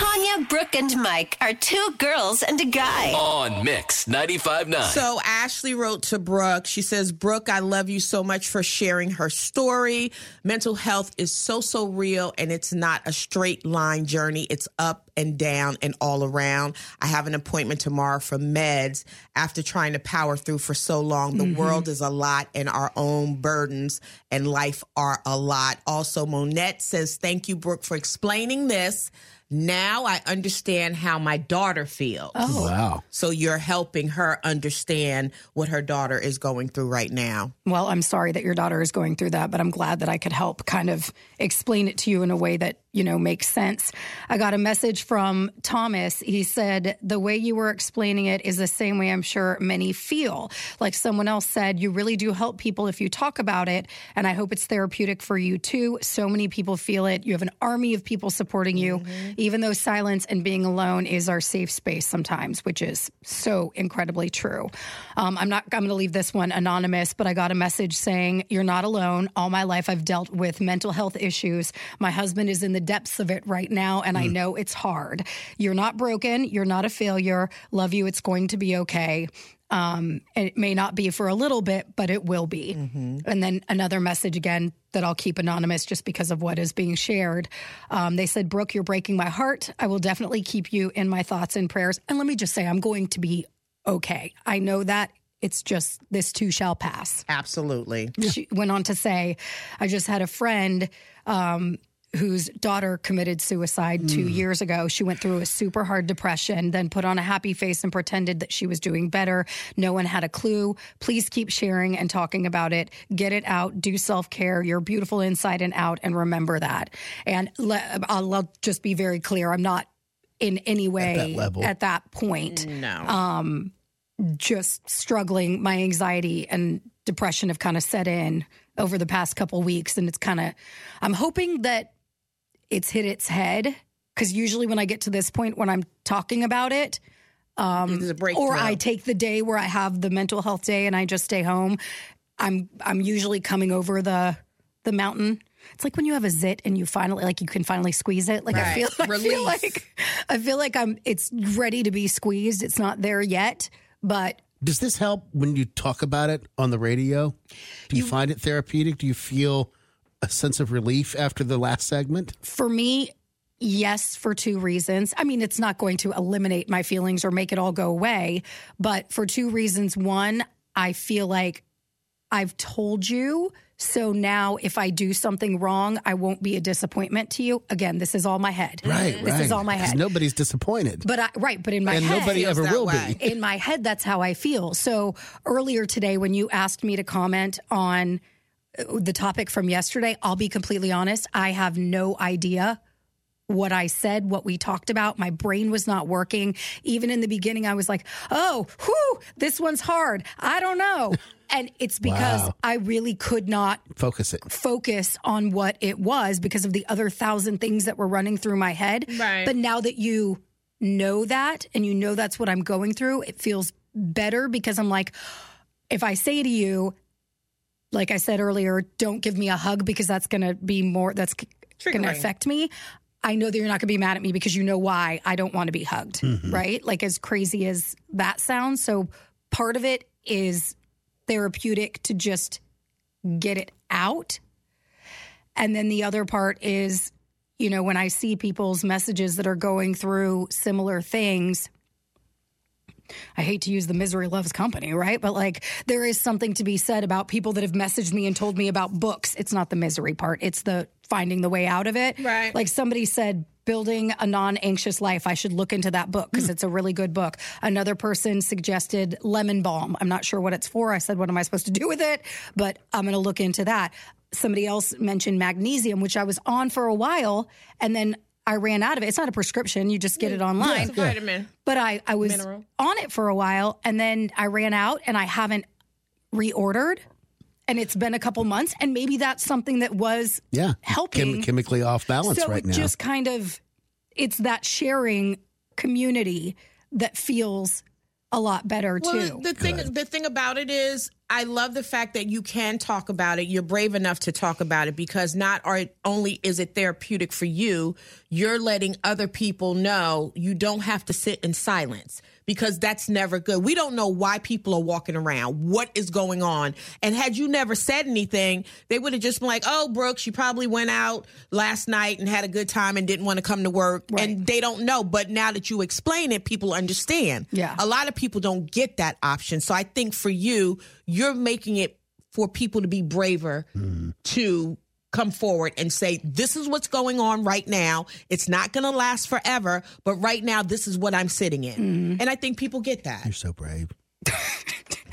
time. Tanya, Brooke, and Mike are two girls and a guy. On Mix 95.9. So Ashley wrote to Brooke. She says, Brooke, I love you so much for sharing her story. Mental health is so, so real, and it's not a straight line journey. It's up and down and all around. I have an appointment tomorrow for meds after trying to power through for so long. The mm-hmm. world is a lot, and our own burdens and life are a lot. Also, Monette says, Thank you, Brooke, for explaining this. Now I understand how my daughter feels. Oh. Wow. So you're helping her understand what her daughter is going through right now. Well, I'm sorry that your daughter is going through that, but I'm glad that I could help kind of explain it to you in a way that, you know, makes sense. I got a message from Thomas. He said, The way you were explaining it is the same way I'm sure many feel. Like someone else said, you really do help people if you talk about it. And I hope it's therapeutic for you too. So many people feel it. You have an army of people supporting you, even though silence and being alone is our safe space sometimes, which is so incredibly true. Um, I'm not, I'm going to leave this one anonymous, but I got a message saying, You're not alone. All my life, I've dealt with mental health issues. My husband is in the depths of it right now, and I know it's hard. You're not broken. You're not a failure. Love you. It's going to be okay. Um, it may not be for a little bit, but it will be. And then another message again that I'll keep anonymous just because of what is being shared. Um, they said, Brooke, you're breaking my heart. I will definitely keep you in my thoughts and prayers. And let me just say, I'm going to be okay. I know that. It's just this too shall pass Absolutely. she went on to say, I just had a friend um, whose daughter committed suicide two hmm. years ago. She went through a super hard depression, then put on a happy face and pretended that she was doing better. No one had a clue. Please keep sharing and talking about it. Get it out. Do self care. You're beautiful inside and out, and remember that. And le- I'll, I'll just be very clear. I'm not in any way at that level. at that point No. Um, just struggling. My anxiety and depression have kind of set in over the past couple weeks, and it's kind of. I'm hoping that it's hit its head because usually when I get to this point when I'm talking about it, um, There's a breakthrough. or I take the day where I have the mental health day and I just stay home, I'm I'm usually coming over the the mountain. It's like when you have a zit and you finally like you can finally squeeze it. Like I Right. feel I feel like I feel like I'm it's ready to be squeezed. It's not there yet, but Does this help when you talk about it on the radio? Do you, find it therapeutic? Do you feel a sense of relief after the last segment? For me, yes, for two reasons. I mean, it's not going to eliminate my feelings or make it all go away, but for two reasons. One, I feel like I've told you. So now if I do something wrong, I won't be a disappointment to you. Again, this is all my head. Right, This right. is all my 'Cause head. Nobody's disappointed. But I, right, but in my and head, nobody ever will way. be. in my head, that's how I feel. So earlier today, when you asked me to comment on the topic from yesterday, I'll be completely honest. I have no idea what I said, what we talked about. My brain was not working. Even in the beginning, I was like, oh, whew, this one's hard. I don't know. And it's because Wow. I really could not Focus it. focus on what it was because of the other thousand things that were running through my head. Right. But now that you know that and you know that's what I'm going through, it feels better because I'm like, if I say to you, like I said earlier, don't give me a hug because that's going to be more, that's going to affect me. I know that you're not going to be mad at me because you know why I don't want to be hugged, mm-hmm. right? Like as crazy as that sounds. So part of it is therapeutic to just get it out. And then the other part is, you know, when I see people's messages that are going through similar things, I hate to use the misery loves company, right? But like there is something to be said about people that have messaged me and told me about books. It's not the misery part, it's the finding the way out of it. Right. Like somebody said, Building a Non Anxious Life. I should look into that book because hmm. it's a really good book. Another person suggested lemon balm. I'm not sure what it's for. I said, What am I supposed to do with it? But I'm going to look into that. Somebody else mentioned magnesium, which I was on for a while and then I ran out of it. It's not a prescription, you just get it mm. online. It's a vitamin. But I, I was Mineral. on it for a while and then I ran out and I haven't reordered. And it's been a couple months. And maybe that's something that was Yeah. helping. Chem- chemically off balance so right it now. just kind of, it's that sharing community that feels a lot better Well, too. the thing the thing about it is I love the fact that you can talk about it. You're brave enough to talk about it because not only is it therapeutic for you, you're letting other people know you don't have to sit in silence because that's never good. We don't know why people are walking around, what is going on. And had you never said anything, they would have just been like, oh, Brooke, she probably went out last night and had a good time and didn't want to come to work. Right. And they don't know. But now that you explain it, people understand. Yeah. A lot of people don't get that option. So I think for you, you, you're making it for people to be braver mm-hmm. to come forward and say, this is what's going on right now. It's not going to last forever, but right now, this is what I'm sitting in. And I think people get that. You're so brave.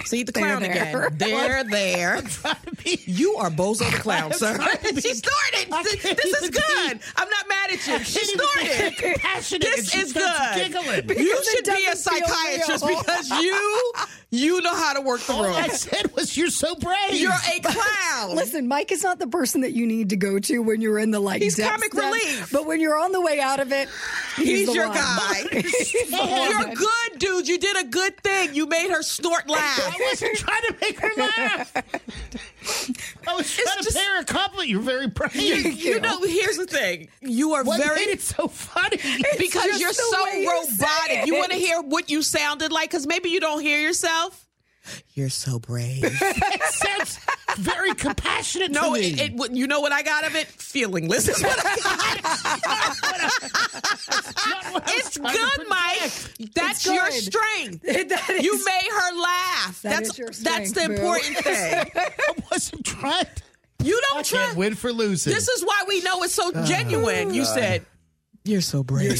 See the They're clown there. again. They're there. You are Bozo the clown, sir. she started. I This, is even good. I'm not mad at you. She started. Passionate. This is good. You should be a psychiatrist because you you know how to work the All room. I said was you're so brave. You're a clown. Listen, Mike is not the person that you need to go to when you're in the like. He's depths comic depths, relief. But when you're on the way out of it, he's, He's the your one. guy. He's. You're good, dude. You did a good thing. You made her snort laugh. I wasn't trying to make her laugh. I was trying to just- pay her a compliment. You're very brave. You know, here's the thing. You are what very made it so funny? because you're so way you robotic. You want to hear what you sounded like because maybe you don't hear yourself. You're so brave. it sounds very compassionate no, to me. it, it, you know what I got of it? Feelingless is what Not what It's good. Mike. That's It's your strength. That is- You made her laugh. That that's that's the important thing. I wasn't trying. You don't try. can't win for losing. This is why we know it's so ah. genuine. You said, "You're so brave."